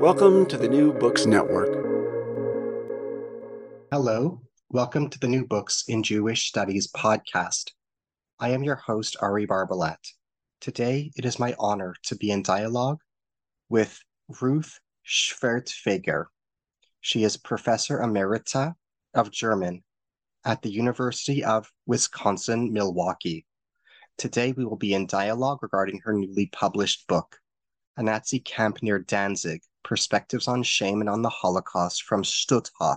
Welcome to the New Books Network. Hello, welcome to the New Books in Jewish Studies podcast. I am your host, Ari Barbalat. Today, it is my honor to be in dialogue with Ruth Schwertfeger. She is Professor Emerita of German at the University of Wisconsin Milwaukee. Today, we will be in dialogue regarding her newly published book, A Nazi Camp Near Danzig Perspectives on Shame and on the Holocaust from Stutthof,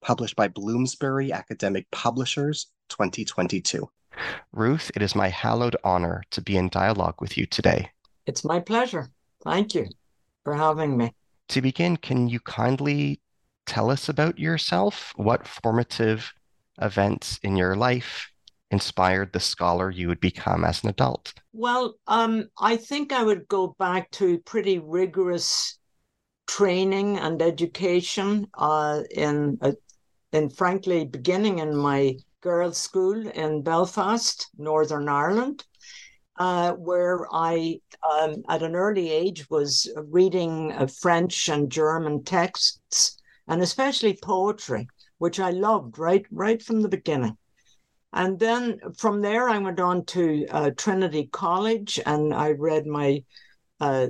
published by Bloomsbury Academic Publishers 2022. Ruth, it is my hallowed honor to be in dialogue with you today. It's my pleasure. Thank you for having me. To begin, can you kindly tell us about yourself? What formative events in your life inspired the scholar you would become as an adult? Well, um, I think I would go back to pretty rigorous training and education uh, in, uh, in frankly, beginning in my girls' school in Belfast, Northern Ireland, uh, where I, um, at an early age, was reading uh, French and German texts, and especially poetry, which I loved right right from the beginning. And then from there, I went on to uh, Trinity College and I read my uh,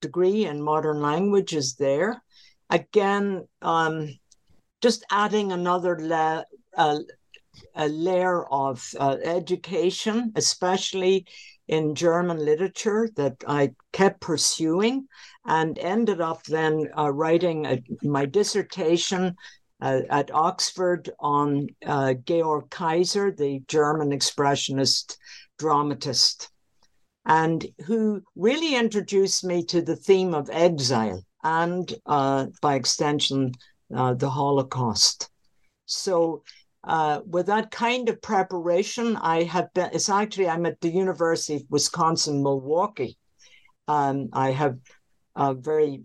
degree in modern languages there. Again, um, just adding another la- uh, a layer of uh, education, especially in German literature, that I kept pursuing and ended up then uh, writing a, my dissertation uh, at Oxford on uh, Georg Kaiser, the German expressionist dramatist, and who really introduced me to the theme of exile and, uh, by extension, uh, the Holocaust. So, uh, with that kind of preparation, I have been, it's actually, I'm at the University of Wisconsin Milwaukee. Um, I have a very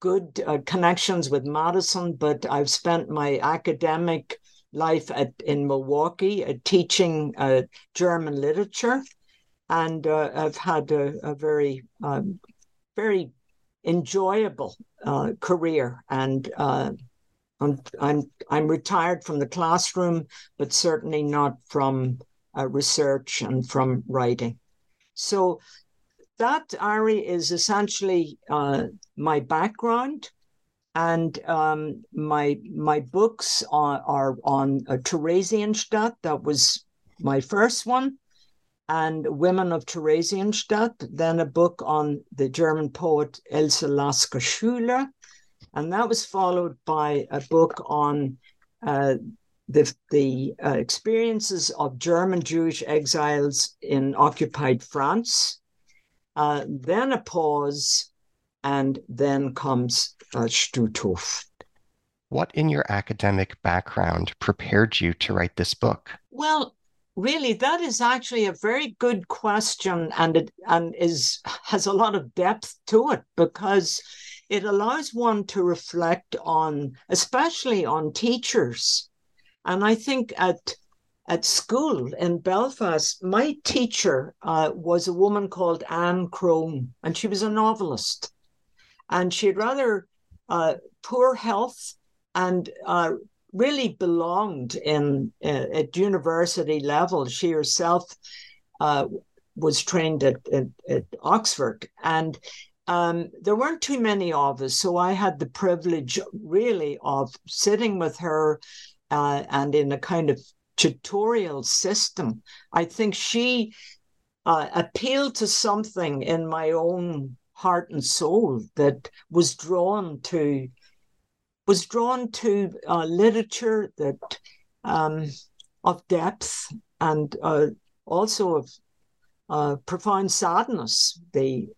good uh, connections with Madison, but I've spent my academic life at in Milwaukee uh, teaching uh, German literature, and uh, I've had a, a very um, very enjoyable uh, career. And uh, I'm I'm I'm retired from the classroom, but certainly not from research and from writing. So that Ari is essentially uh, my background, and um, my my books are, are on uh, Theresienstadt. That was my first one, and Women of Theresienstadt. Then a book on the German poet Else Lasker Schüler, and that was followed by a book on. Uh, the, the uh, experiences of German Jewish exiles in occupied France, uh, then a pause, and then comes uh, Stutthof. What in your academic background prepared you to write this book? Well, really, that is actually a very good question, and it and is has a lot of depth to it because it allows one to reflect on, especially on teachers. And I think at at school in Belfast, my teacher uh, was a woman called Anne Crone, and she was a novelist. And she had rather uh, poor health and uh, really belonged in uh, at university level. She herself uh, was trained at, at, at Oxford, and um, there weren't too many of us, so I had the privilege, really, of sitting with her uh, and in a kind of tutorial system. I think she uh, appealed to something in my own heart and soul that was drawn to was drawn to uh, literature that um, of depth and uh, also of uh, profound sadness. The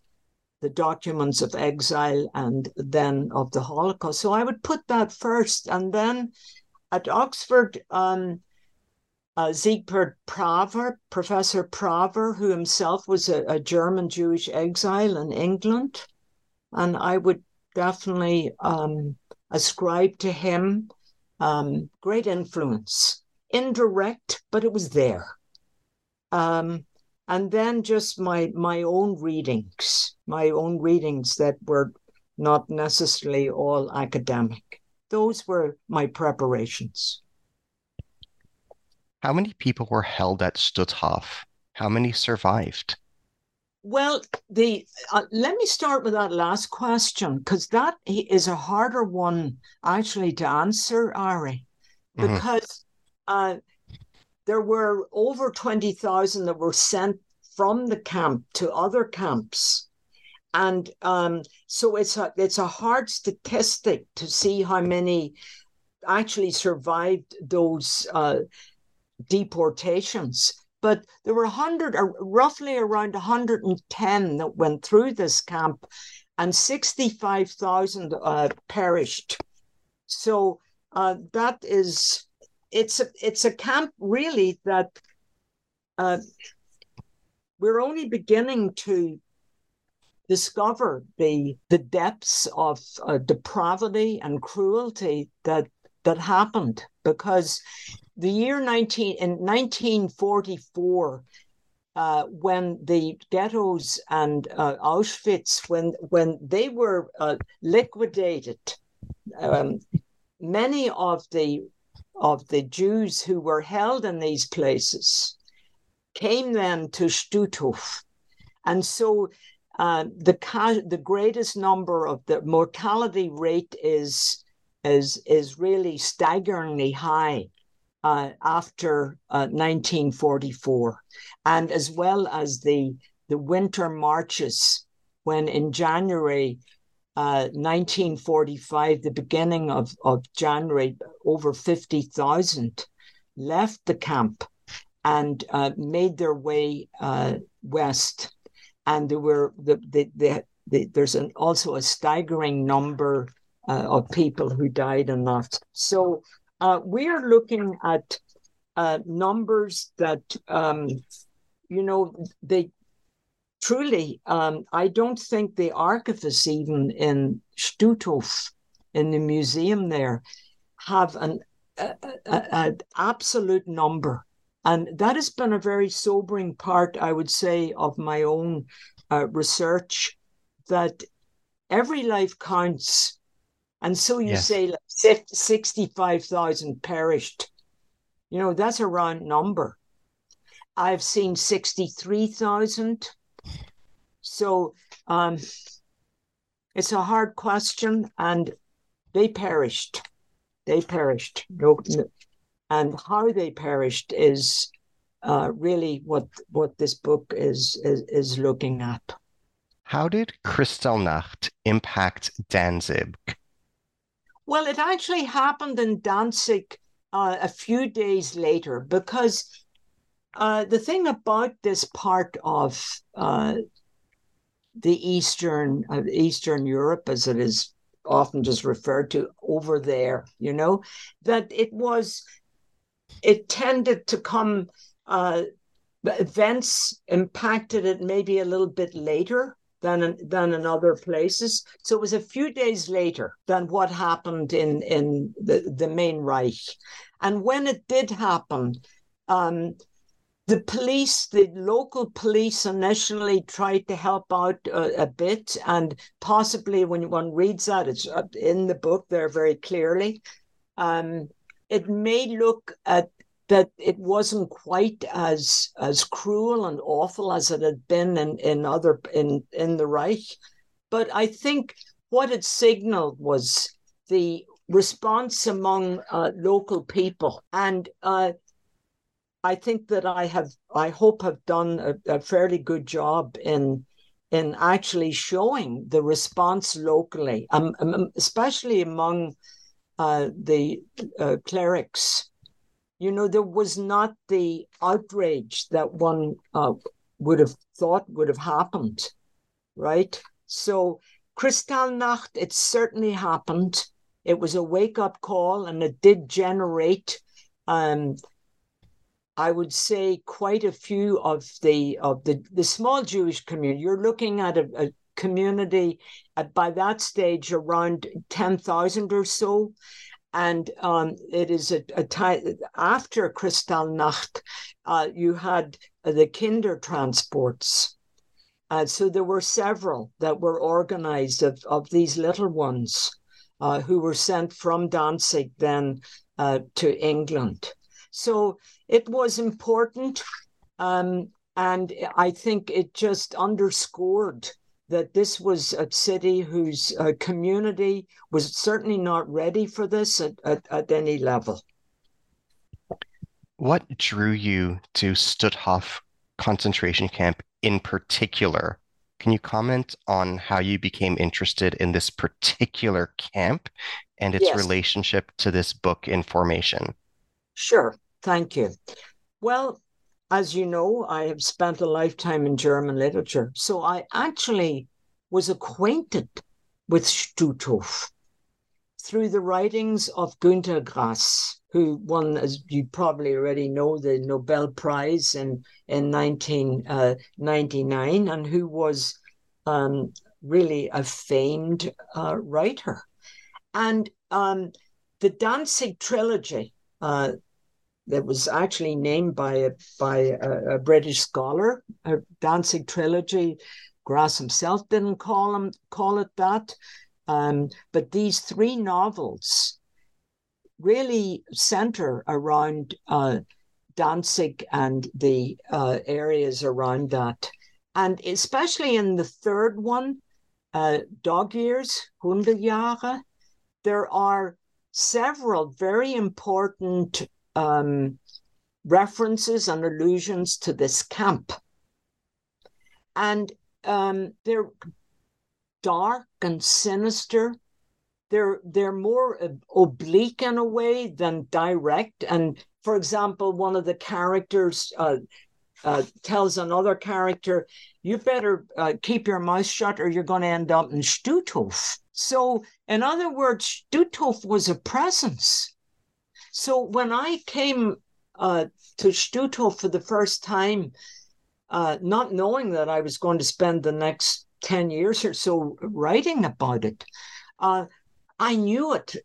the documents of exile and then of the Holocaust. So I would put that first, and then at Oxford, um, uh, Siegbert Prawer, Professor Prawer, who himself was a, a, German Jewish exile in England. And I would definitely um, ascribe to him um, great influence, indirect, but it was there. Um, and then just my my own readings, my own readings that were not necessarily all academic. Those were my preparations. How many people were held at Stutthof? How many survived? Well, the uh, let me start with that last question because that is a harder one actually to answer, Ari, mm-hmm. because mm-hmm. uh, there were over twenty thousand that were sent from the camp to other camps, and um, so it's a it's a hard statistic to see how many actually survived those uh, deportations. But there were 100, or roughly around 110 that went through this camp, and 65,000 uh, perished. So uh, that is, it's a, it's a camp really that uh, we're only beginning to discover the the depths of uh, depravity and cruelty that that happened because the year 19 in 1944 uh, when the ghettos and uh, Auschwitz when when they were uh, liquidated um, many of the of the Jews who were held in these places came then to Stutthof. And so uh, the the greatest number of the mortality rate is is is really staggeringly high uh, after uh, 1944, and as well as the the winter marches when in January uh, 1945, the beginning of, of January, over 50,000 left the camp and uh, made their way uh, west. And there were the, the, the, the there's an, also a staggering number uh, of people who died in that. So uh, we are looking at uh, numbers that, um, you know, they truly, um, I don't think the archivists, even in Stutthof, in the museum there, have an an absolute number. And that has been a very sobering part, I would say, of my own uh, research that every life counts and so you yes. say like 65,000 perished. You know, that's a round number. I've seen 63,000. So um, it's a hard question, and they perished. They perished. No, no, and how they perished is uh, really what what this book is is, is looking at. How did Kristallnacht impact Danzig? Well, it actually happened in Danzig uh, a few days later because uh, the thing about this part of uh, the Eastern Eastern Europe, as it is often just referred to over there, you know, that it was it tended to come uh, events impacted it maybe a little bit later than in, than in other places. So it was a few days later than what happened in in the, the main Reich. And when it did happen, um, the police, the local police initially tried to help out a, a, bit, and possibly when one reads that, it's in the book there very clearly. Um, it may look at that it wasn't quite as as cruel and awful as it had been in in other in in the Reich. but I think what it signaled was the response among uh, local people. And uh, I think that I have, I hope, have done a, a, fairly good job in in actually showing the response locally, um, um, especially among uh, the uh, clerics. You know, there was not the outrage that one uh, would have thought would have happened, right? So, Kristallnacht, it certainly happened. It was a wake up call, and it did generate um, I would say quite a few of the of the the small Jewish community. You're looking at a, a community at, by that stage around ten thousand or so, and um, it is a, a time after Kristallnacht. Uh, you had the Kinder transports. Uh, so there were several that were organized of, of these little ones uh, who were sent from Danzig then uh, to England. So it was important. Um, and I think it just underscored that this was a city whose uh, community was certainly not ready for this at, at, at, any level. What drew you to Stutthof concentration camp in particular? Can you comment on how you became interested in this particular camp and its yes. relationship to this book Information? Sure, thank you. Well, as you know, I have spent a lifetime in German literature, so I actually was acquainted with Stutthof through the writings of Günter Grass, who won, as you probably already know, the Nobel Prize in, in 1999, uh, and who was um, really a famed uh, writer. And um, the Danzig trilogy, uh, that was actually named by a, by a, a British scholar, a Danzig trilogy. Grass himself didn't call him call it that, um, but these three novels really center around uh, Danzig and the uh, areas around that, and especially in the third one, uh, Dog Years, Hundejahre, there are several very important um, references and allusions to this camp. And um, they're dark and sinister. They're they're more oblique in a way than direct. And for example, one of the characters uh, uh, tells another character, "You better uh, keep your mouth shut, or you're going to end up in Stutthof." So, in other words, Stutthof was a presence. So when I came uh, to Stutthof for the first time, uh, not knowing that I was going to spend the next 10 years or so writing about it, uh, I knew it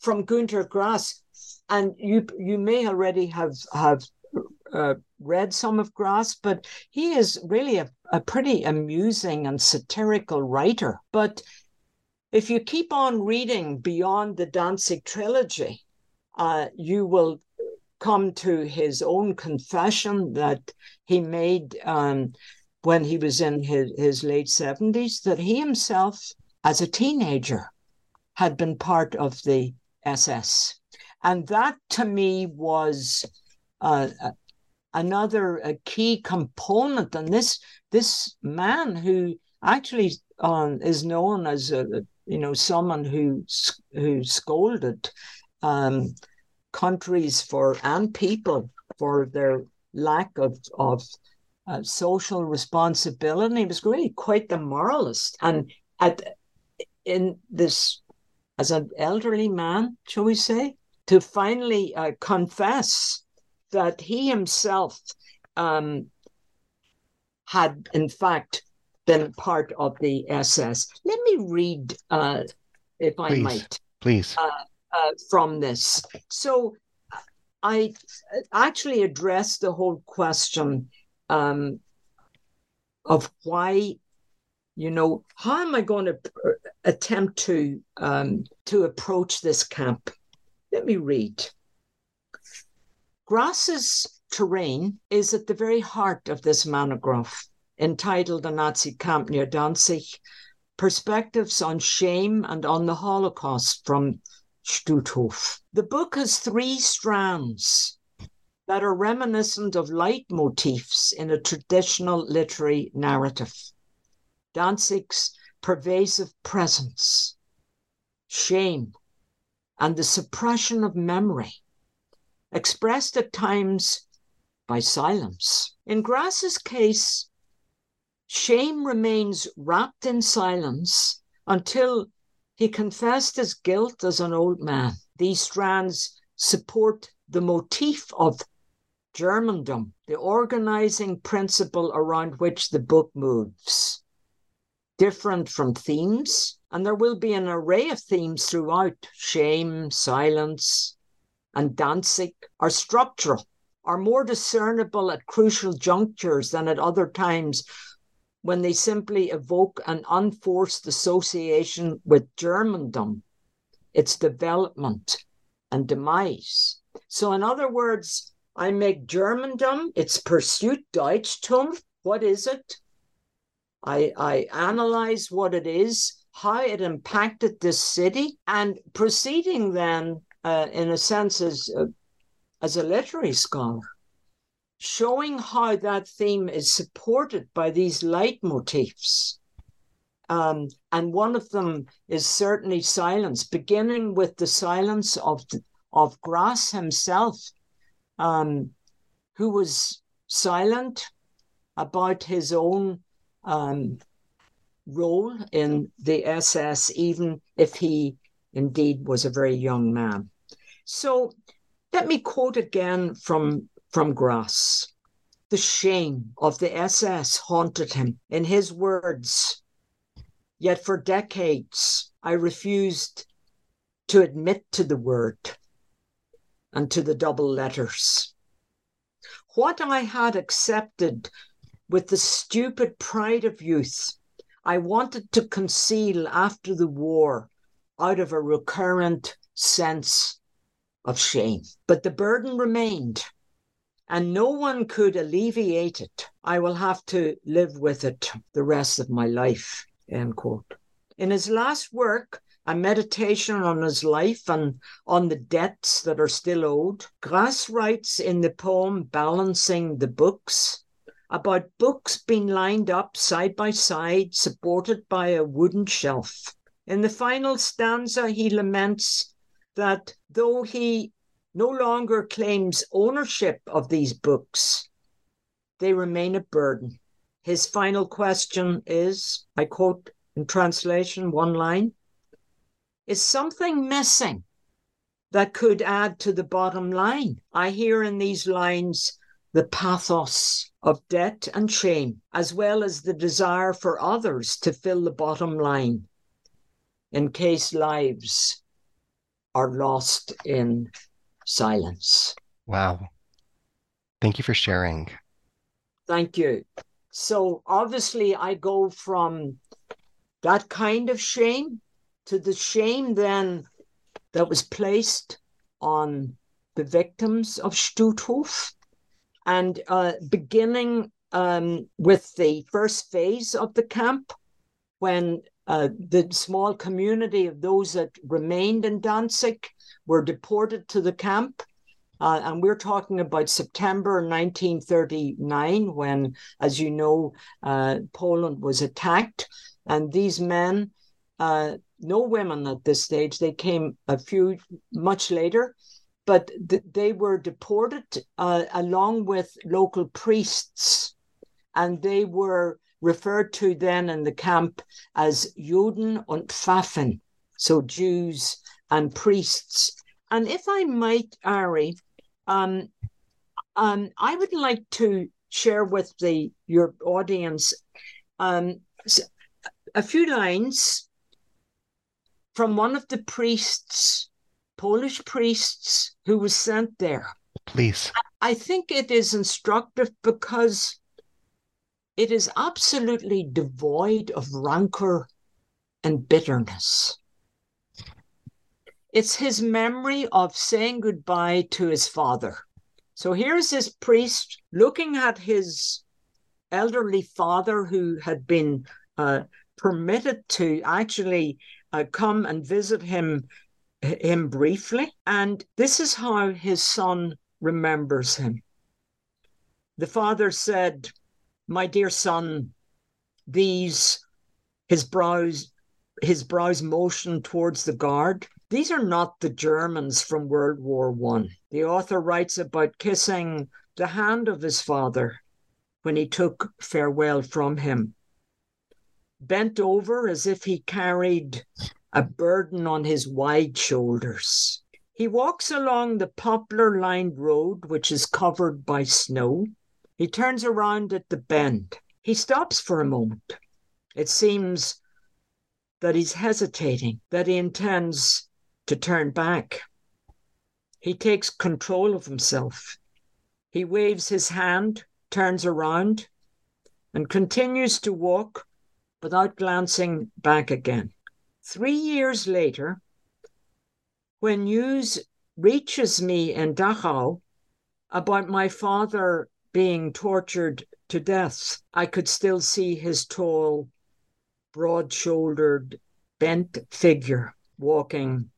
from Günter Grass. And you you may already have have uh, read some of Grass, but he is really a, a pretty amusing and satirical writer. But if you keep on reading beyond the Danzig trilogy, uh, you will come to his own confession that he made um, when he was in his, his late 70s that he himself, as a teenager, had been part of the SS. And that to me was uh, another a key component. And this this man who actually um, is known as a, you know someone who who scolded um, countries for and people for their lack of of uh, social responsibility. He was really quite the moralist, and at in this as an elderly man, shall we say, to finally uh, confess that he himself um, had, in fact, been part of the SS. Let me read, uh, if I please, might. Please. Uh, uh, from this. So I actually addressed the whole question um, of why, you know, how am I going to attempt to um, to approach this camp? Let me read. Grass's terrain is at the very heart of this monograph, entitled "The Nazi Camp Near Danzig." Perspectives on Shame and on the Holocaust from Stutthof. The book has three strands that are reminiscent of leitmotifs in a traditional literary narrative. Danzig's pervasive presence, shame, and the suppression of memory, expressed at times by silence. In Grass's case, shame remains wrapped in silence until he confessed his guilt as an old man. These strands support the motif of Germandom, the organizing principle around which the book moves. Different from themes, and there will be an array of themes throughout shame, silence, and Danzig are structural, are more discernible at crucial junctures than at other times when they simply evoke an unforced association with Germandom, its development and demise. So, in other words, I make Germandom, its pursuit, Deutschtum. What is it? I, I analyze what it is, how it impacted this city, and proceeding then, uh, in a sense, as, uh, as a literary scholar, showing how that theme is supported by these leitmotifs. Um, and one of them is certainly silence, beginning with the silence of, of Grass himself um, who was silent about his own um, role in the SS, even if he indeed was a very young man. So let me quote again from, from Grass. The shame of the SS haunted him. In his words, yet for decades I refused to admit to the word and to the double letters. What I had accepted with the stupid pride of youth, I wanted to conceal after the war out of a recurrent sense of shame. But the burden remained, and no one could alleviate it. I will have to live with it the rest of my life. End quote. In his last work, a meditation on his life and on the debts that are still owed. Grass writes in the poem Balancing the Books about books being lined up side by side, supported by a wooden shelf. In the final stanza, he laments that though he no longer claims ownership of these books, they remain a burden. His final question is I quote in translation one line is something missing that could add to the bottom line? I hear in these lines the pathos of debt and shame, as well as the desire for others to fill the bottom line in case lives are lost in silence. Wow. Thank you for sharing. Thank you. So, obviously, I go from that kind of shame to the shame then that was placed on the victims of Stutthof. And uh, beginning um, with the first phase of the camp, when uh, the small community of those that remained in Danzig were deported to the camp. Uh, and we're talking about September 1939, when, as you know, uh, Poland was attacked. And these men uh, no women at this stage. They came a few much later, but th- they were deported uh, along with local priests, and they were referred to then in the camp as Juden und Pfaffen, so Jews and priests. And if I might, Ari, um, um, I would like to share with the your audience um, a few lines from one of the priests, Polish priests, who was sent there. Please. I think it is instructive because it is absolutely devoid of rancor and bitterness. It's his memory of saying goodbye to his father. So here's this priest looking at his elderly father who had been uh, permitted to actually uh, come and visit him him briefly and this is how his son remembers him the father said my dear son these his brows his brows motion towards the guard these are not the germans from world war one the author writes about kissing the hand of his father when he took farewell from him bent over as if he carried a burden on his wide shoulders. He walks along the poplar lined road, which is covered by snow. He turns around at the bend. He stops for a moment. It seems that he's hesitating, that he intends to turn back. He takes control of himself. He waves his hand, turns around, and continues to walk without glancing back again. Three years later, when news reaches me in Dachau about my father being tortured to death, I could still see his tall, broad shouldered, bent figure walking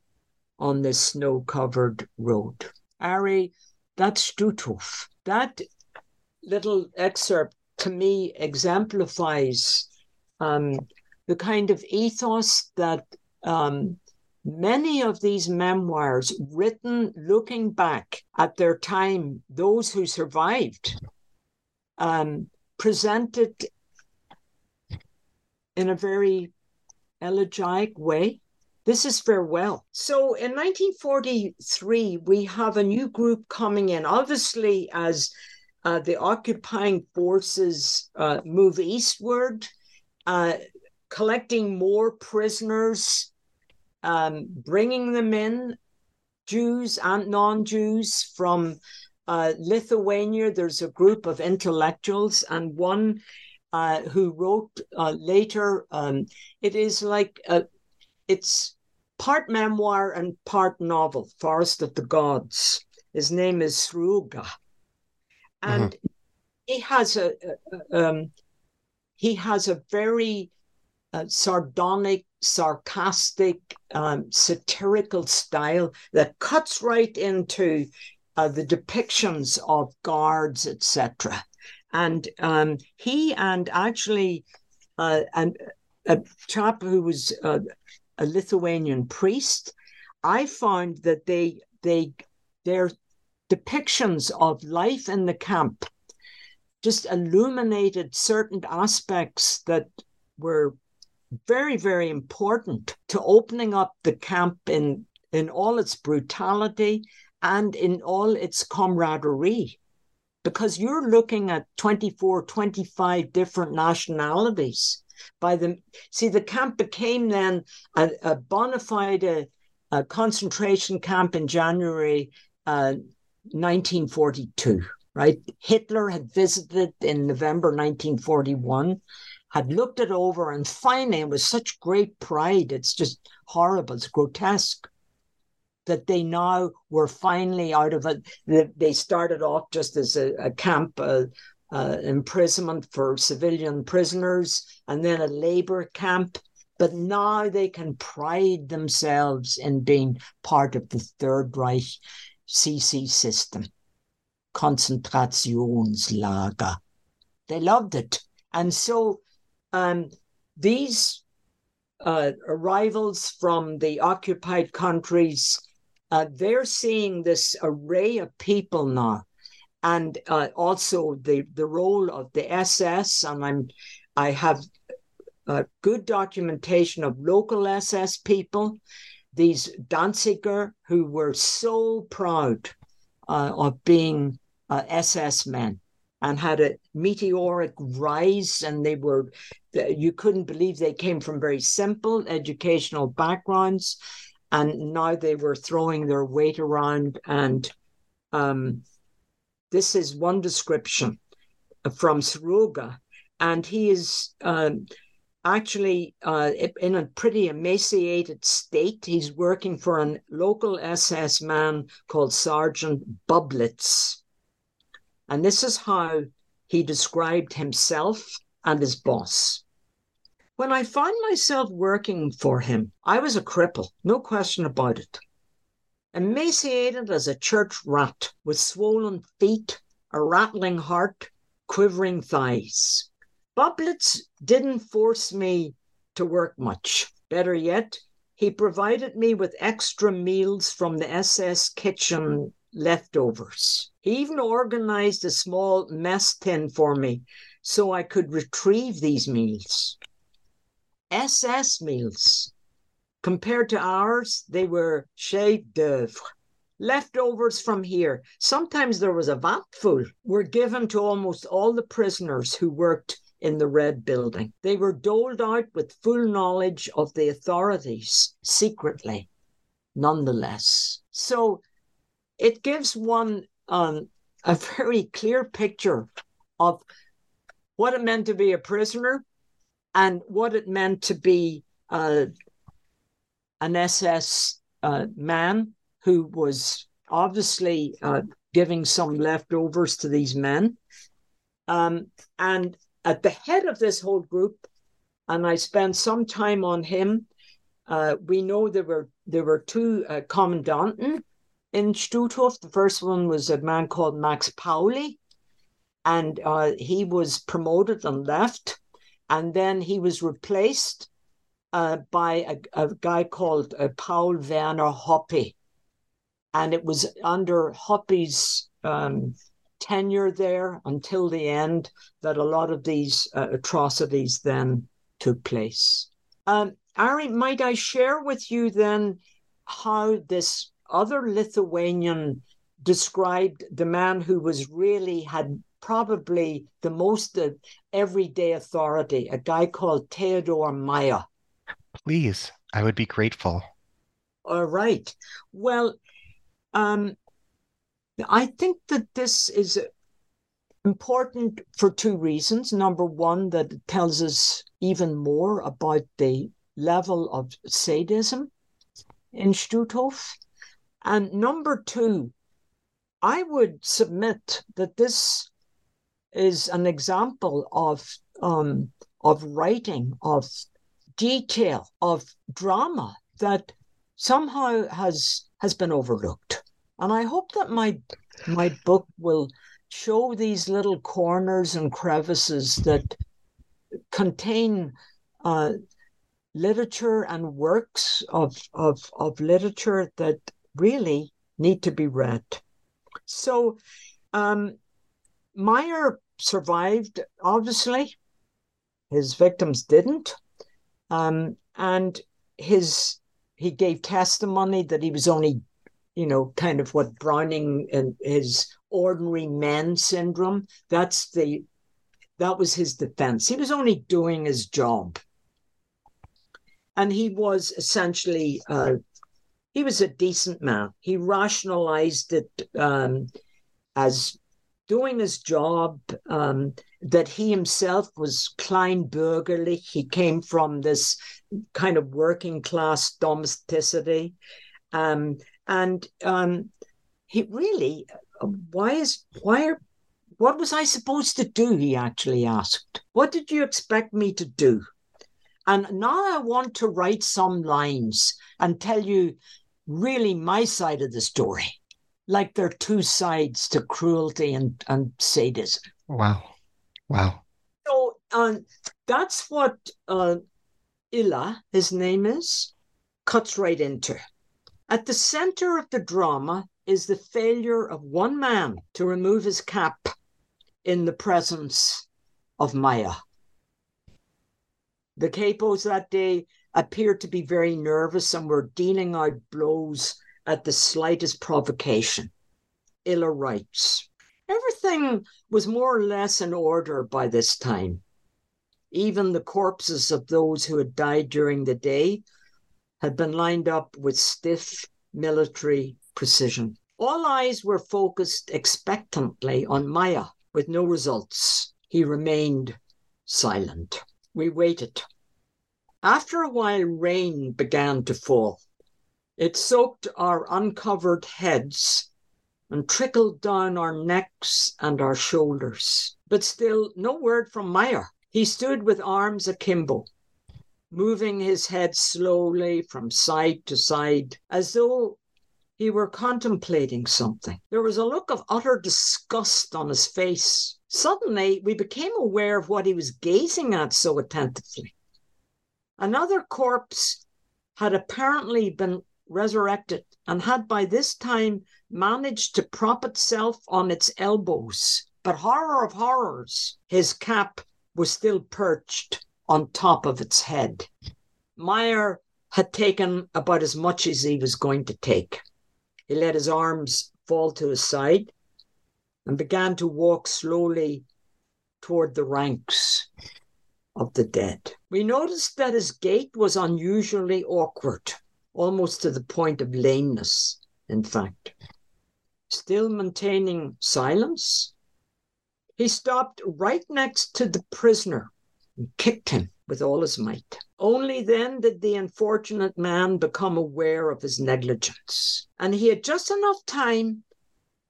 on this snow covered road. Ari, that's Stutthof. That little excerpt to me exemplifies um, the kind of ethos that um, many of these memoirs written looking back at their time, those who survived, um, presented in a very elegiac way. This is farewell. So in 1943, we have a new group coming in, obviously, as uh, the occupying forces uh, move eastward. Uh, collecting more prisoners, um, bringing them in, Jews and non Jews from uh, Lithuania. There's a group of intellectuals, and one uh, who wrote uh, later. Um, it is like a, it's part memoir and part novel, Forest of the Gods. His name is Sruoga. And mm-hmm. he has a, a um, he has a very uh, sardonic, sarcastic, um, satirical style that cuts right into uh, the depictions of guards, etc. And um, he and actually uh, and a chap who was uh, a Lithuanian priest, I found that they they their depictions of life in the camp just illuminated certain aspects that were very, very important to opening up the camp in, in all its brutality and in all its camaraderie. Because you're looking at 24, 25 different nationalities. By the see, the camp became then a, a bona fide a, a concentration camp in January uh, 1942 right? Hitler had visited in November 1941 had looked it over and finally, with such great pride, it's just horrible, it's grotesque that they now were finally out of it. They started off just as a, a camp, uh, uh, imprisonment for civilian prisoners, and then a labor camp. But now they can pride themselves in being part of the Third Reich CC system, Konzentrationslager. They loved it. And so um, these uh, arrivals from the occupied countries, uh, they're seeing this array of people now, and uh, also the the role of the SS. And I'm I have good documentation of local SS people, these Danziger who were so proud uh, of being SS uh, men and had a meteoric rise and they were you couldn't believe they came from very simple educational backgrounds and now they were throwing their weight around and um, this is one description from Sruoga and he is um, actually uh, in a pretty emaciated state. He's working for a local SS man called Sergeant Bublitz. And this is how he described himself and his boss. When I found myself working for him, I was a cripple, no question about it. Emaciated as a church rat, with swollen feet, a rattling heart, quivering thighs. Bublitz didn't force me to work much. Better yet, he provided me with extra meals from the SS kitchen leftovers. He even organized a small mess tin for me so I could retrieve these meals. SS meals. Compared to ours, they were chef d'oeuvre. Leftovers from here, sometimes there was a vat full, were given to almost all the prisoners who worked in the Red Building. They were doled out with full knowledge of the authorities secretly, nonetheless. So it gives one um, a very clear picture of what it meant to be a prisoner and what it meant to be uh, an SS uh, man who was obviously uh, giving some leftovers to these men. Um, and at the head of this whole group, and I spent some time on him. Uh, we know there were there were two uh, commandanten in Stutthof. The first one was a man called Max Pauli, and uh, he was promoted and left, and then he was replaced uh, by a, a, guy called uh, Paul Werner Hoppe, and it was under Hoppe's um, tenure there until the end that a lot of these uh, atrocities then took place. Um, Ari, might I share with you then how this other Lithuanian described the man who was really had probably the most uh, everyday authority, a guy called Theodore Meyer. Please, I would be grateful. All right. Well, um, I think that this is important for two reasons. Number one, that it tells us even more about the level of sadism in Stutthof. And number two, I would submit that this is an example of um, of writing, of detail, of drama that somehow has has been overlooked. And I hope that my my book will show these little corners and crevices that contain uh, literature and works of, of, of literature that really need to be read. So um, Meyer survived, obviously. His victims didn't. Um, and his he gave testimony that he was only you know, kind of what Browning and his ordinary men syndrome. That's the that was his defense. He was only doing his job. And he was essentially uh, he was a decent man. He rationalized it um, as doing his job, um, that he himself was Kleinbürgerlich. He came from this kind of working class domesticity. Um, and um, he really, why is why are what was I supposed to do? He actually asked. What did you expect me to do? And now I want to write some lines and tell you really my side of the story. Like there are two sides to cruelty and, and sadism. Wow. Wow. So um, that's what uh, Yla, his name is, cuts right into. At the center of the drama is the failure of one man to remove his cap in the presence of Meyer. The capos that day appeared to be very nervous and were dealing out blows at the slightest provocation. Yla writes Everything was more or less in order by this time. Even the corpses of those who had died during the day had been lined up with stiff military precision. All eyes were focused expectantly on Meyer, with no results. He remained silent. We waited. After a while, rain began to fall. It soaked our uncovered heads and trickled down our necks and our shoulders. But still, no word from Meyer. He stood with arms akimbo, moving his head slowly from side to side, as though he were contemplating something. There was a look of utter disgust on his face. Suddenly, we became aware of what he was gazing at so attentively. Another corpse had apparently been resurrected and had by this time managed to prop itself on its elbows. But horror of horrors, his cap was still perched on top of its head. Meyer had taken about as much as he was going to take. He let his arms fall to his side and began to walk slowly toward the ranks of the dead. We noticed that his gait was unusually awkward, almost to the point of lameness, in fact. Still maintaining silence, he stopped right next to the prisoner and kicked him with all his might. Only then did the unfortunate man become aware of his negligence. And he had just enough time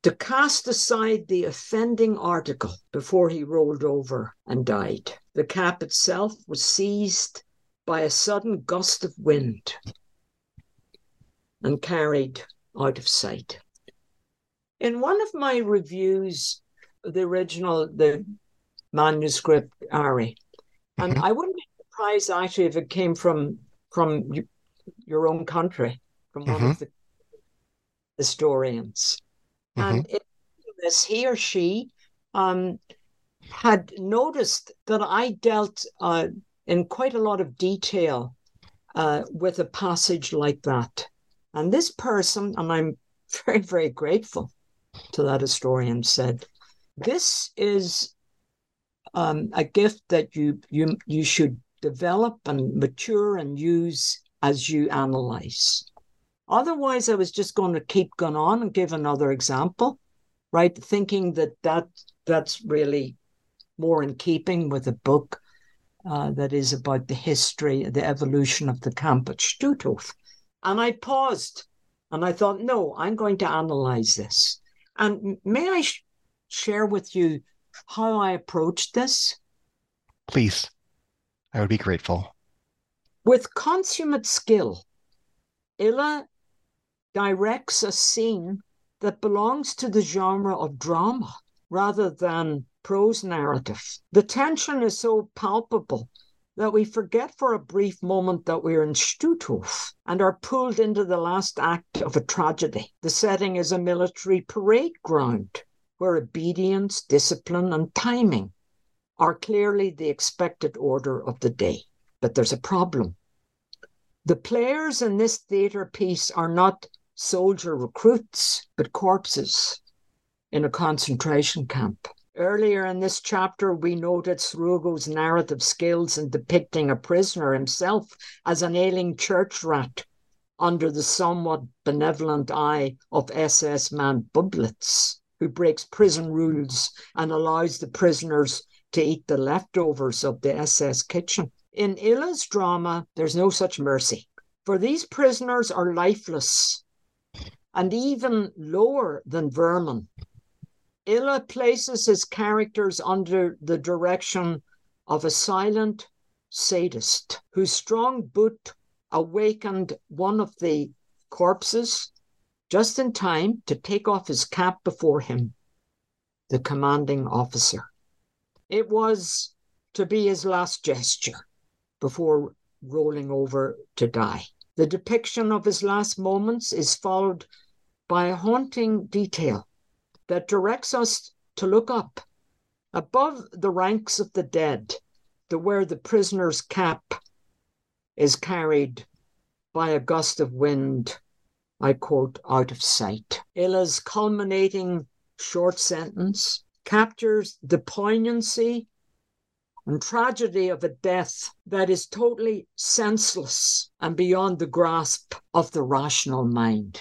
to cast aside the offending article before he rolled over and died. The cap itself was seized by a sudden gust of wind and carried out of sight. In one of my reviews, the original, the manuscript, Ari, and mm-hmm. I wouldn't be surprised actually if it came from from your own country, from one mm-hmm. of the historians. Mm-hmm. And in this, he or she um, had noticed that I dealt uh, in quite a lot of detail uh, with a passage like that. And this person, and I'm very, very grateful to that historian, said, This is um, a gift that you you you should develop and mature and use as you analyze. Otherwise, I was just going to keep going on and give another example, right? Thinking that that that's really more in keeping with a book uh, that is about the history, the evolution of the camp at Stutthof. And I paused and I thought, no, I'm going to analyze this. And may I sh- share with you how I approached this? Please. I would be grateful. With consummate skill, Yla directs a scene that belongs to the genre of drama rather than prose narrative. The tension is so palpable that we forget for a brief moment that we're in Stutthof and are pulled into the last act of a tragedy. The setting is a military parade ground where obedience, discipline, and timing are clearly the expected order of the day. But there's a problem. The players in this theatre piece are not soldier recruits, but corpses in a concentration camp. Earlier in this chapter, we noted Sruoga's narrative skills in depicting a prisoner himself as an ailing church rat under the somewhat benevolent eye of SS man Bublitz who breaks prison rules and allows the prisoners to eat the leftovers of the SS kitchen. In Yla's drama, there's no such mercy, for these prisoners are lifeless and even lower than vermin. Yla places his characters under the direction of a silent sadist whose strong boot awakened one of the corpses just in time to take off his cap before him, the commanding officer. It was to be his last gesture before rolling over to die. The depiction of his last moments is followed by a haunting detail that directs us to look up above the ranks of the dead to where the prisoner's cap is carried by a gust of wind I quote, out of sight. Yla's culminating short sentence captures the poignancy and tragedy of a death that is totally senseless and beyond the grasp of the rational mind.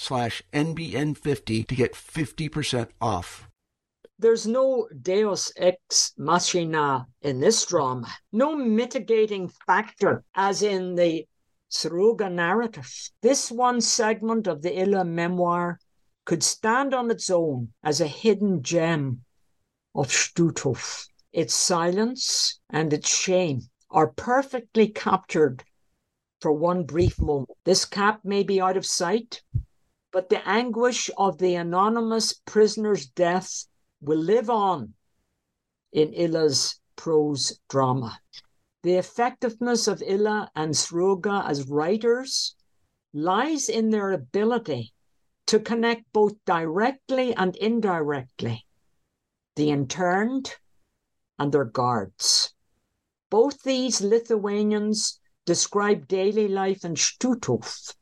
slash NBN50 to get 50% off. There's no deus ex machina in this drama, no mitigating factor as in the Sruoga narrative. This one segment of the Yla memoir could stand on its own as a hidden gem of Stutthof. Its silence and its shame are perfectly captured for one brief moment. This cap may be out of sight, but the anguish of the anonymous prisoner's death will live on in Yla's prose drama. The effectiveness of Illa and Sruoga as writers lies in their ability to connect both directly and indirectly the interned and their guards. Both these Lithuanians describe daily life in Stutthof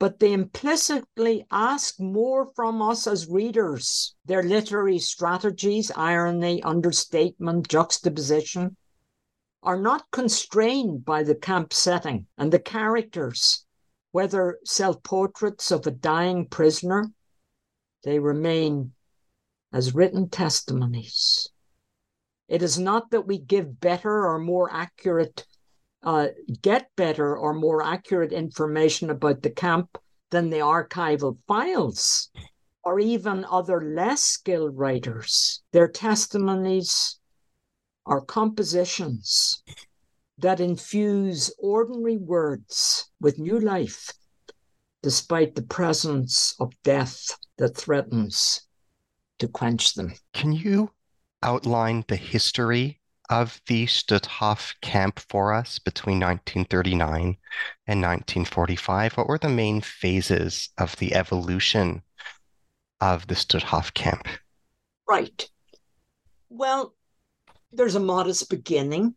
but they implicitly ask more from us as readers. Their literary strategies, irony, understatement, juxtaposition, are not constrained by the camp setting and the characters, whether self portraits of a dying prisoner, they remain as written testimonies. It is not that we give better or more accurate uh, get better or more accurate information about the camp than the archival files or even other less skilled writers. Their testimonies are compositions that infuse ordinary words with new life, despite the presence of death that threatens to quench them. Can you outline the history of the Stutthof camp for us between 1939 and 1945? What were the main phases of the evolution of the Stutthof camp? Right. Well, there's a modest beginning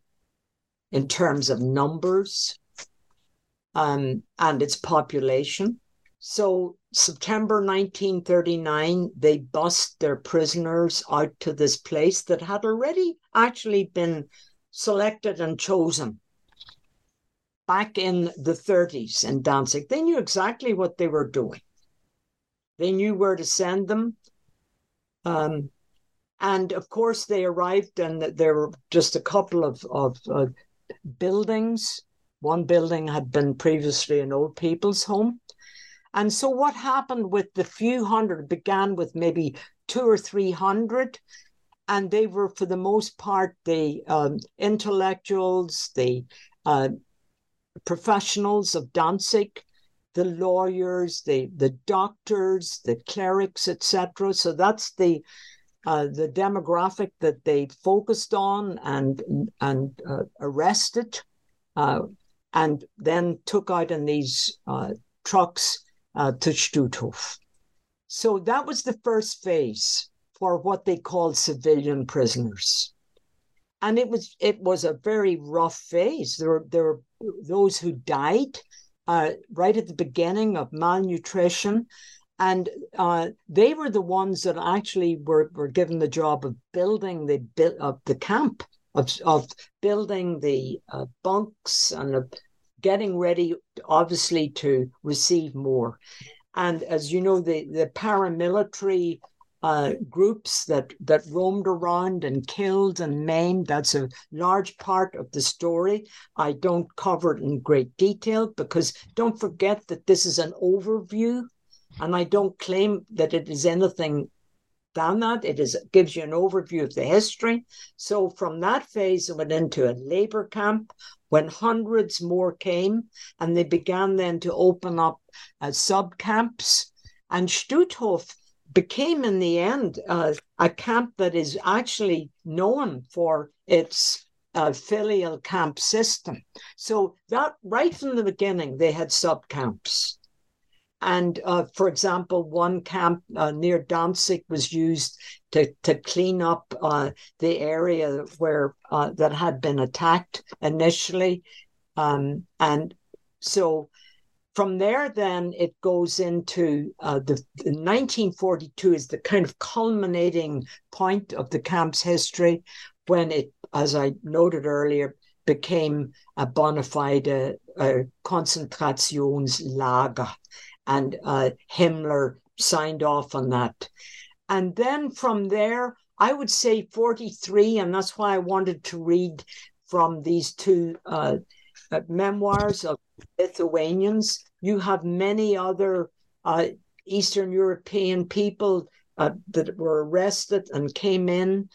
in terms of numbers um, and its population. So, September 1939, they bust their prisoners out to this place that had already actually been selected and chosen back in the 30s in Danzig. They knew exactly what they were doing, they knew where to send them. Um, and of course, they arrived, and there were just a couple of, of uh, buildings. One building had been previously an old people's home and so what happened with the few hundred began with maybe two or three hundred, and they were for the most part the um, intellectuals, the uh, professionals of Danzig, the lawyers, the the doctors, the clerics, etc. So that's the uh, the demographic that they focused on and and uh, arrested, uh, and then took out in these uh, trucks uh, to Stutthof. So that was the first phase for what they called civilian prisoners. And it was it was a very rough phase. There were there were those who died uh, right at the beginning of malnutrition, and uh, they were the ones that actually were, were given the job of building the of the camp of of building the uh, bunks and of getting ready, obviously, to receive more. And as you know, the, the paramilitary uh, groups that, that roamed around and killed and maimed, that's a large part of the story. I don't cover it in great detail because don't forget that this is an overview. And I don't claim that it is anything than that. It is gives you an overview of the history. So from that phase, it went into a labor camp when hundreds more came, and they began then to open up uh, sub camps. And Stutthof became, in the end, uh, a camp that is actually known for its uh, filial camp system. So that right from the beginning, they had sub camps. And uh, for example, one camp uh, near Danzig was used to, to clean up uh, the area where uh, that had been attacked initially. Um, and so from there, then it goes into uh, the, the 1942 is the kind of culminating point of the camp's history when it, as I noted earlier, became a bona fide uh, uh, Konzentrationslager, and uh, Himmler signed off on that. And then from there, I would say 43, and that's why I wanted to read from these two uh, uh, memoirs of Lithuanians. You have many other uh, Eastern European people uh, that were arrested and came in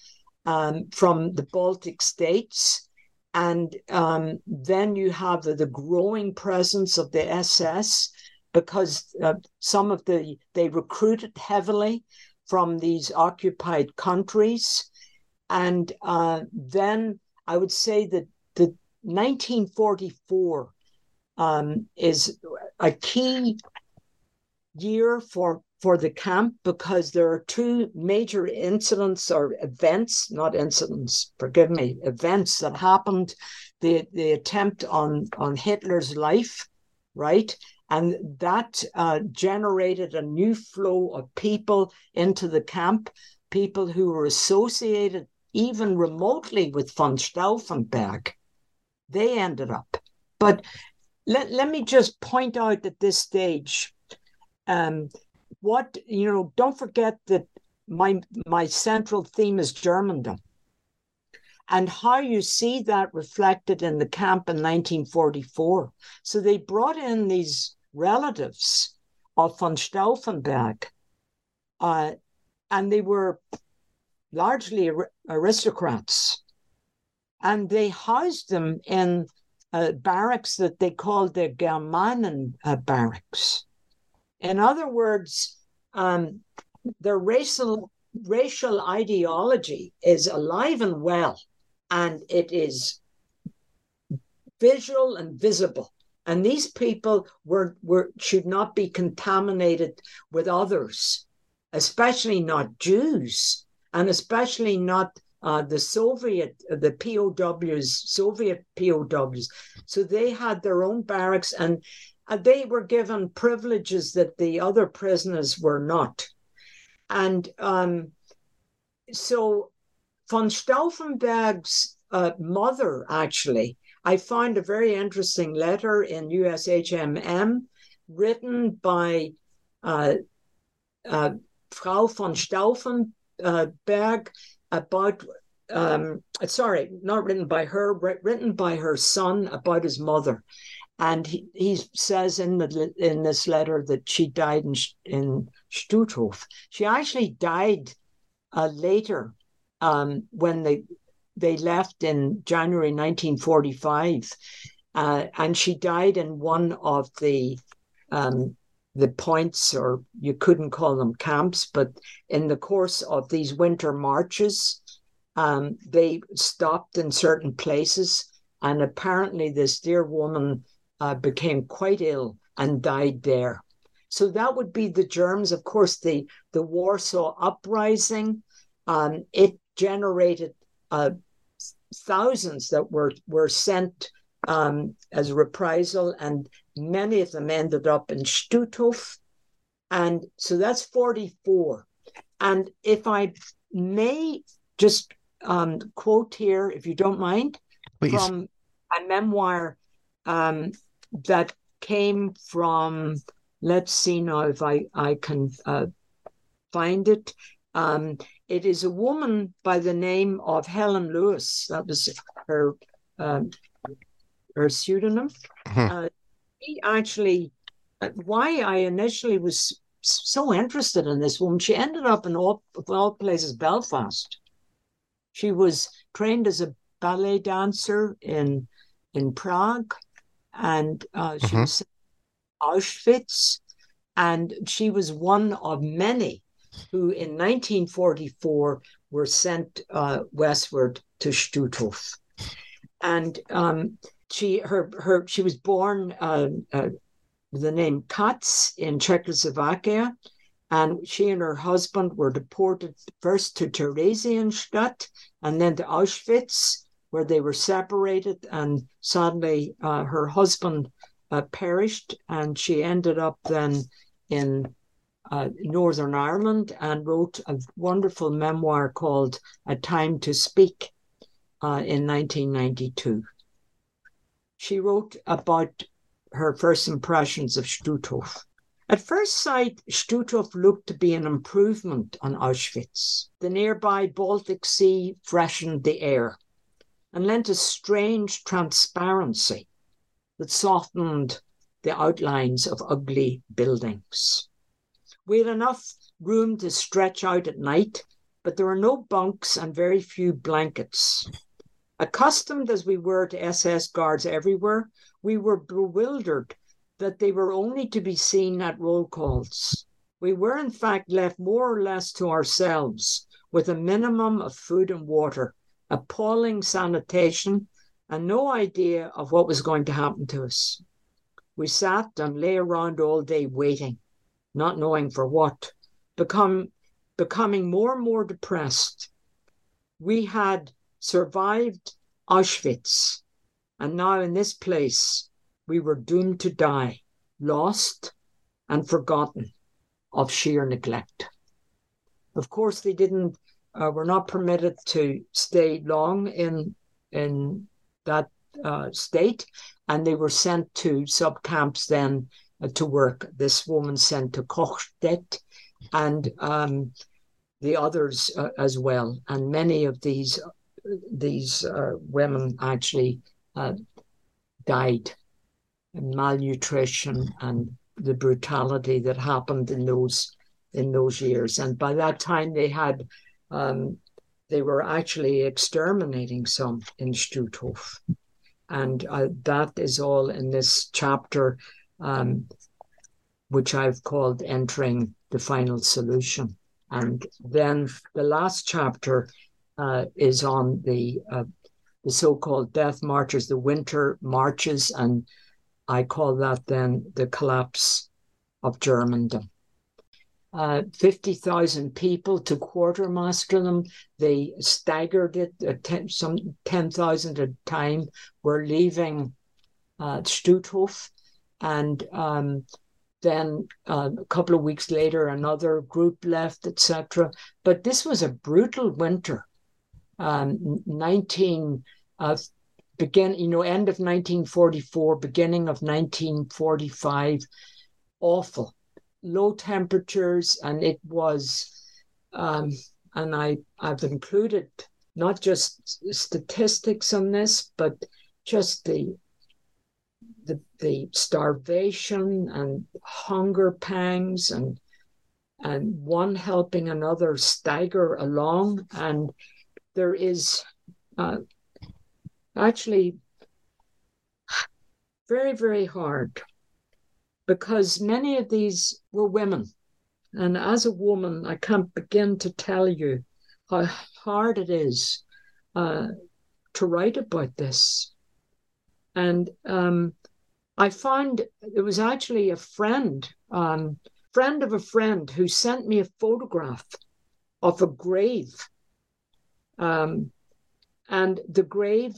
um, from the Baltic states. And um, then you have the, the, growing presence of the SS because uh, some of the, they recruited heavily from these occupied countries. And uh, then I would say that the 1944 um, is a key year for for the camp because there are two major incidents or events, not incidents, forgive me, events that happened. The the attempt on on Hitler's life, right? And that uh, generated a new flow of people into the camp, people who were associated even remotely with von Stauffenberg. They ended up. But let, let me just point out at this stage um, what, you know, don't forget that my my central theme is Germandom and how you see that reflected in the camp in 1944. So they brought in these relatives of von Stauffenberg, uh, and they were largely aristocrats. And they housed them in uh, barracks that they called the Germanen uh, barracks. In other words, um, their racial racial ideology is alive and well, and it is visual and visible. And these people were, were should not be contaminated with others, especially not Jews, and especially not uh, the Soviet, the POWs, Soviet POWs. So they had their own barracks and uh, they were given privileges that the other prisoners were not. And um, so von Stauffenberg's uh, mother actually I found a very interesting letter in USHMM written by uh, uh, Frau von Stauffenberg about, um, sorry, not written by her, written by her son about his mother. And he, he says in the in this letter that she died in in Stutthof. She actually died uh, later um, when the they left in January 1945, uh, and she died in one of the um, the points, or you couldn't call them camps, but in the course of these winter marches, um, they stopped in certain places, and apparently this dear woman uh, became quite ill and died there. So that would be the germs. Of course, the the Warsaw uprising, um, it generated thousands that were were sent um, as reprisal, and many of them ended up in Stutthof. And so that's 44. And if I may just um, quote here, if you don't mind, Please. from a memoir um, that came from, let's see now if I, I can uh, find it. It is a woman by the name of Helen Lewis. That was her um, her pseudonym. Mm-hmm. Uh, she actually, why I initially was so interested in this woman, she ended up in all, all places Belfast. She was trained as a ballet dancer in in Prague, and uh, she mm-hmm. was Auschwitz, and she was one of many who in 1944 were sent uh, westward to Stutthof. and um, she her her she was born uh, uh, the name Katz in Czechoslovakia, and she and her husband were deported first to Theresienstadt and then to Auschwitz, where they were separated. And sadly, uh, her husband uh, perished, and she ended up then in uh, Northern Ireland and wrote a wonderful memoir called A Time to Speak uh, in 1992. She wrote about her first impressions of Stutthof. At first sight, Stutthof looked to be an improvement on Auschwitz. The nearby Baltic Sea freshened the air and lent a strange transparency that softened the outlines of ugly buildings. We had enough room to stretch out at night, but there were no bunks and very few blankets. Accustomed as we were to SS guards everywhere, we were bewildered that they were only to be seen at roll calls. We were, in fact, left more or less to ourselves with a minimum of food and water, appalling sanitation, and no idea of what was going to happen to us. We sat and lay around all day waiting, not knowing for what, become, becoming more and more depressed. We had survived Auschwitz, and now in this place we were doomed to die, lost and forgotten of sheer neglect. Of course, they didn't, uh, were not permitted to stay long in, in that uh, state, and they were sent to sub camps then to work. This woman sent to Kochstedt, and um, the others uh, as well. And many of these these uh, women actually uh, died in malnutrition and the brutality that happened in those in those years. And by that time, they had um, they were actually exterminating some in Stutthof, and uh, that is all in this chapter, um, which I've called "Entering the Final Solution." And then the last chapter uh, is on the uh, the so-called death marches, the winter marches, and I call that then the collapse of Germandom. Uh, 50,000 people to quartermaster them. They staggered it, uh, ten, some 10,000 at a time were leaving uh, Stutthof. And um, then uh, a couple of weeks later, another group left, etc. But this was a brutal winter. Um, 19 uh, begin, you know, end of 1944, beginning of 1945, awful, low temperatures, and it was, um, and I I've included not just statistics on this, but just the the, the starvation and hunger pangs and and one helping another stagger along and there is uh, actually very, very hard because many of these were women. And as a woman, I can't begin to tell you how hard it is uh, to write about this. And um, I found it was actually a friend, um, friend of a friend, who sent me a photograph of a grave. Um, and the grave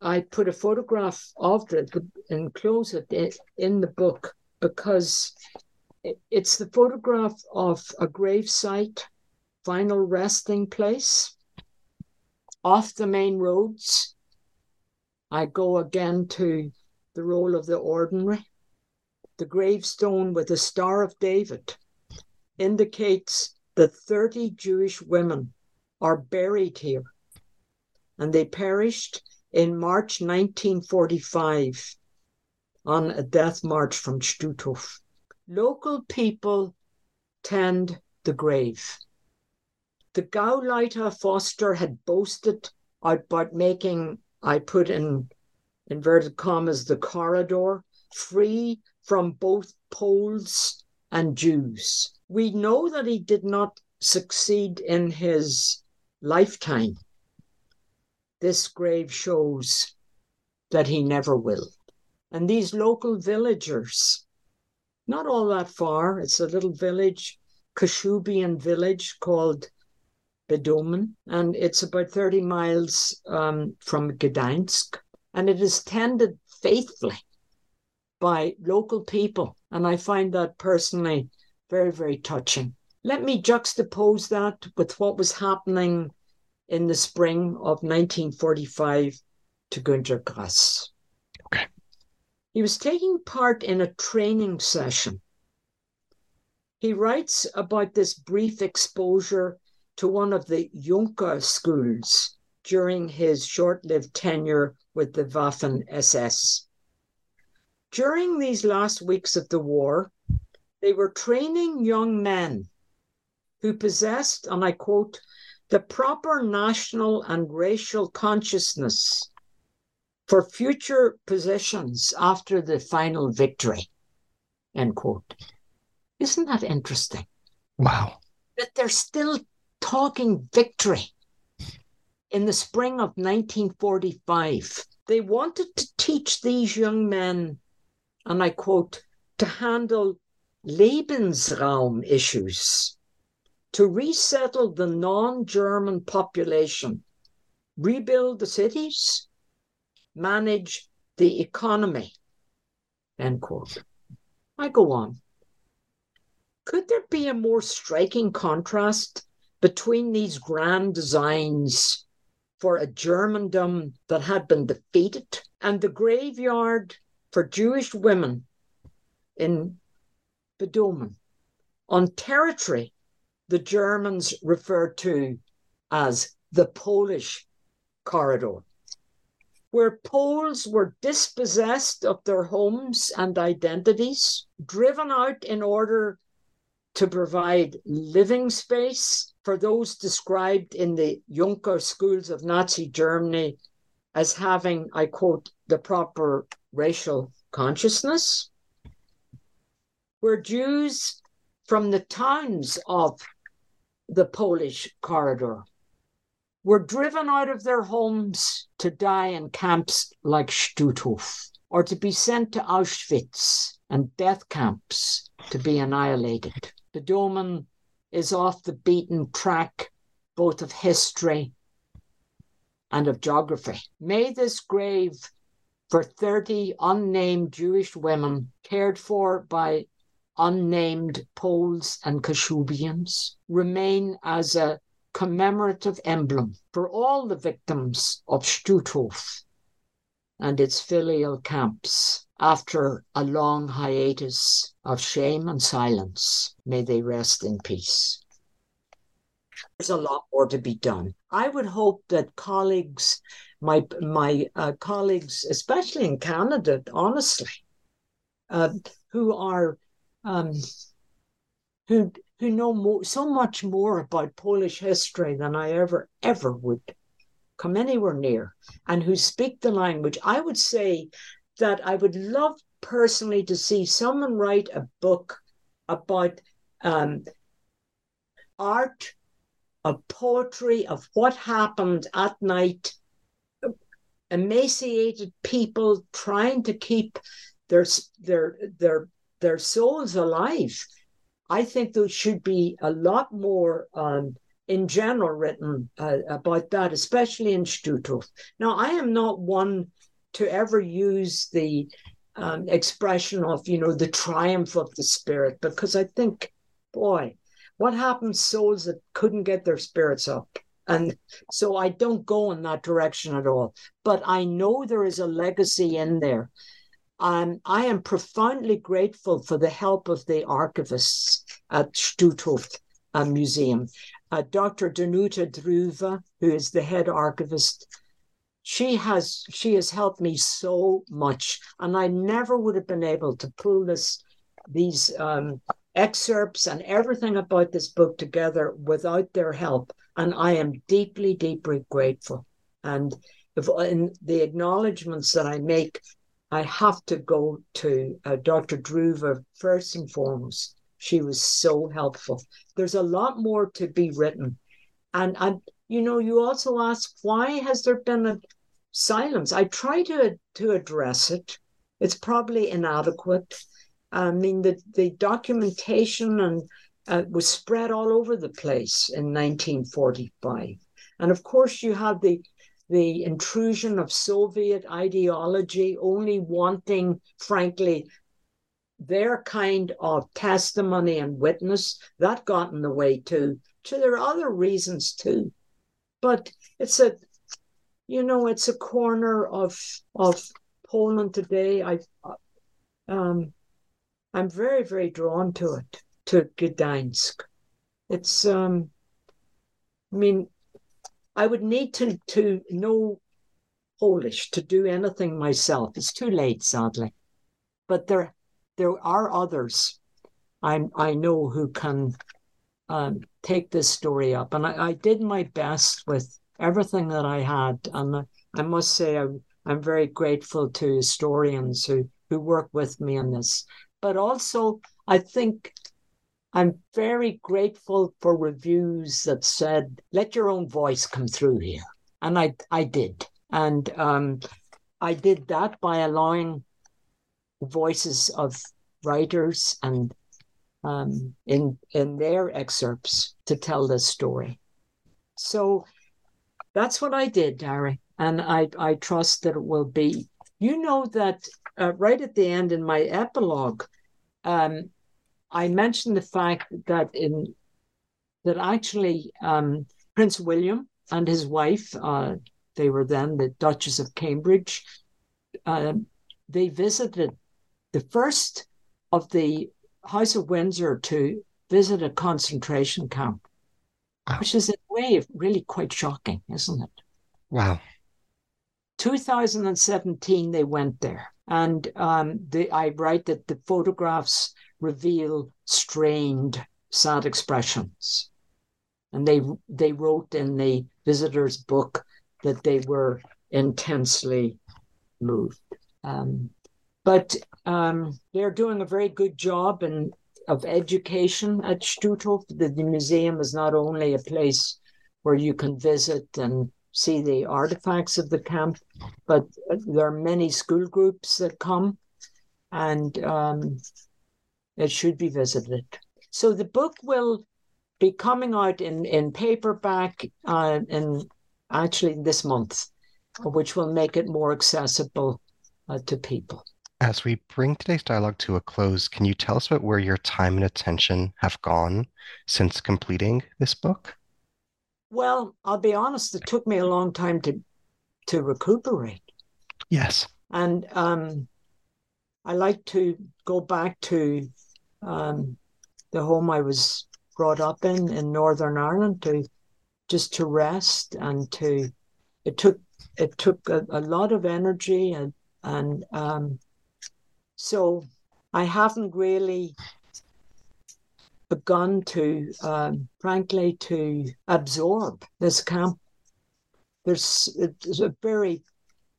I put a photograph of it and close it in the book because it's the photograph of a grave site, final resting place, off the main roads. I go again to the role of the ordinary. The gravestone with the Star of David indicates that 30 Jewish women are buried here and they perished in March 1945 on a death march from Stutthof. Local people tend the grave. The Gauleiter Forster had boasted about making, I put in inverted commas, the corridor free from both Poles and Jews. We know that he did not succeed in his lifetime this grave shows that he never will. And these local villagers, not all that far, it's a little village, Kashubian village called Bidomen, and it's about 30 miles um, from Gdansk. And it is tended faithfully by local people. And I find that personally very, very touching. Let me juxtapose that with what was happening in the spring of 1945 to Günter Grass. Okay. He was taking part in a training session. He writes about this brief exposure to one of the Junker schools during his short lived tenure with the Waffen SS. During these last weeks of the war, they were training young men who possessed, and I quote, the proper national and racial consciousness for future positions after the final victory. End quote. Isn't that interesting? Wow. That they're still talking victory in the spring of 1945. They wanted to teach these young men, and I quote, to handle Lebensraum issues to resettle the non German population, rebuild the cities, manage the economy. End quote. I go on. Could there be a more striking contrast between these grand designs for a Germandom that had been defeated and the graveyard for Jewish women in Bidomen on territory the Germans referred to as the Polish corridor, where Poles were dispossessed of their homes and identities, driven out in order to provide living space for those described in the Junker schools of Nazi Germany as having, I quote, the proper racial consciousness, where Jews from the towns of the Polish corridor were driven out of their homes to die in camps like Stutthof or to be sent to Auschwitz and death camps to be annihilated. Bidomen is off the beaten track both of history and of geography. May this grave for 30 unnamed Jewish women cared for by unnamed Poles and Kashubians remain as a commemorative emblem for all the victims of Stutthof and its filial camps after a long hiatus of shame and silence. May they rest in peace. There's a lot more to be done. I would hope that colleagues, my my uh, colleagues, especially in Canada, honestly, uh, who are um, who who know more, so much more about Polish history than I ever ever would come anywhere near, and who speak the language. I would say that I would love personally to see someone write a book about um, art, of poetry, of what happened at night, emaciated people trying to keep their their their their souls alive. I think there should be a lot more um, in general written uh, about that, especially in Stutthof. Now, I am not one to ever use the um, expression of, you know, the triumph of the spirit, because I think, boy, what happens souls that couldn't get their spirits up? And so I don't go in that direction at all. But I know there is a legacy in there um, I am profoundly grateful for the help of the archivists at Stutthof uh, Museum. Uh, Dr. Danuta Drywa, who is the head archivist, she has she has helped me so much, and I never would have been able to pull this these um, excerpts and everything about this book together without their help. And I am deeply, deeply grateful. And if, in the acknowledgments that I make I have to go to uh, Dr. Drywa first and foremost. She was so helpful. There's a lot more to be written, and and you know, you also ask why has there been a silence? I try to to address it. It's probably inadequate. I mean, the the documentation and uh, was spread all over the place in 1945, and of course you have the the intrusion of Soviet ideology, only wanting, frankly, their kind of testimony and witness. That got in the way too. So there are other reasons too. But it's a, you know, it's a corner of of Poland today. I, um, I'm very very drawn to it, to Gdańsk. It's um, I mean, I would need to to know Polish to do anything myself. It's too late, sadly. But there there are others I I know who can um, take this story up, and I, I did my best with everything that I had, and I, I must say I'm, I'm very grateful to historians who who work with me on this. But also, I think I'm very grateful for reviews that said, let your own voice come through here. And I, I did. And um, I did that by allowing voices of writers and um, in in their excerpts to tell this story. So that's what I did, Darry, and I I trust that it will be. You know that uh, right at the end in my epilogue, um, I mentioned the fact that in that actually um, Prince William and his wife, uh, they were then the Duchess of Cambridge, uh, they visited the first of the House of Windsor to visit a concentration camp, wow. which is in a way really quite shocking, isn't it? Wow. 2017, they went there. And um, the, I write that the photographs reveal strained, sad expressions. And they they wrote in the visitor's book that they were intensely moved. Um, but um, they're doing a very good job in, of education at Stutthof. The, the museum is not only a place where you can visit and see the artifacts of the camp, but there are many school groups that come. And um, it should be visited. So the book will be coming out in, in paperback uh, in actually this month, which will make it more accessible uh, to people. As we bring today's dialogue to a close, can you tell us about where your time and attention have gone since completing this book? Well, I'll be honest, it took me a long time to to recuperate. Yes. And um, I like to go back to um, the home I was brought up in in Northern Ireland to just to rest and to it took it took a, a lot of energy and and um, so I haven't really begun to um, frankly to absorb this camp. There's, a very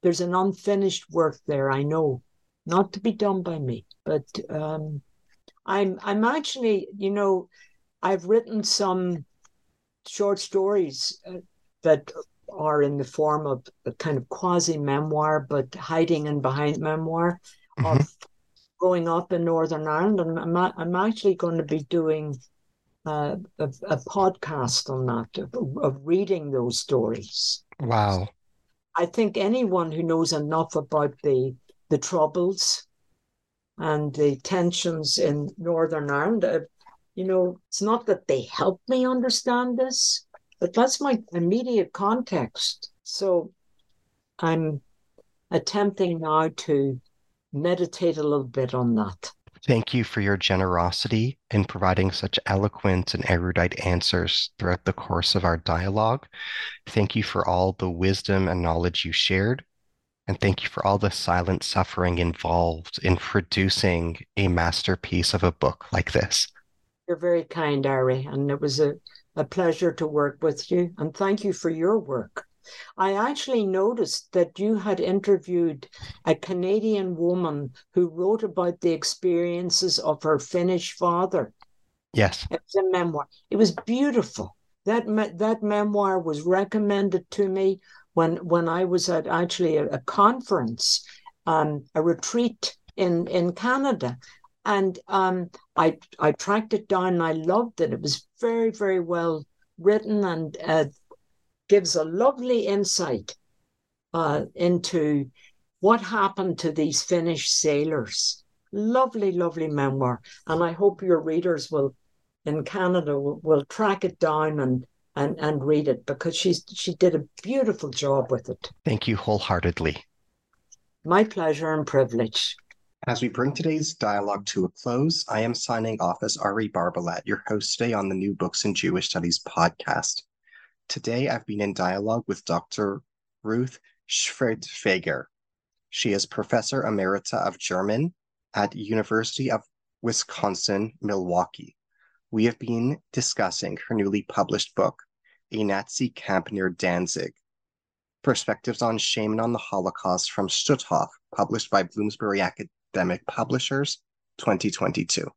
there's an unfinished work there. I know, not to be done by me, but um, I'm I'm actually, you know, I've written some short stories uh, that are in the form of a kind of quasi memoir, but hiding in behind memoir mm-hmm. of growing up in Northern Ireland, and I'm I'm actually going to be doing uh, a, a, podcast on that of, of reading those stories. Wow. I think anyone who knows enough about the the troubles and the tensions in Northern Ireland. Uh, you know, it's not that they help me understand this, but that's my immediate context. So I'm attempting now to meditate a little bit on that. Thank you for your generosity in providing such eloquent and erudite answers throughout the course of our dialogue. Thank you for all the wisdom and knowledge you shared. And thank you for all the silent suffering involved in producing a masterpiece of a book like this. You're very kind, Ari, and it was a, a pleasure to work with you. And thank you for your work. I actually noticed that you had interviewed a Canadian woman who wrote about the experiences of her Finnish father. Yes. It was a memoir. It was beautiful. that me- that memoir was recommended to me when when I was at actually a, a conference, um, a retreat in in Canada, and um, I I tracked it down. and I loved it. It was very very well written and uh, gives a lovely insight uh, into what happened to these Finnish sailors. Lovely, lovely memoir, and I hope your readers will in Canada will, will track it down and and and read it because she's she did a beautiful job with it. Thank you wholeheartedly. My pleasure and privilege. As we bring today's dialogue to a close, I am signing off as Ari Barbalat, your host today on the New Books in Jewish Studies podcast. Today, I've been in dialogue with Dr. Ruth Schwertfeger. She is Professor Emerita of German at University of Wisconsin, Milwaukee. We have been discussing her newly published book, A Nazi Camp Near Danzig, Perspectives on Shame and on the Holocaust from Stutthof, published by Bloomsbury Academic Publishers, 2022.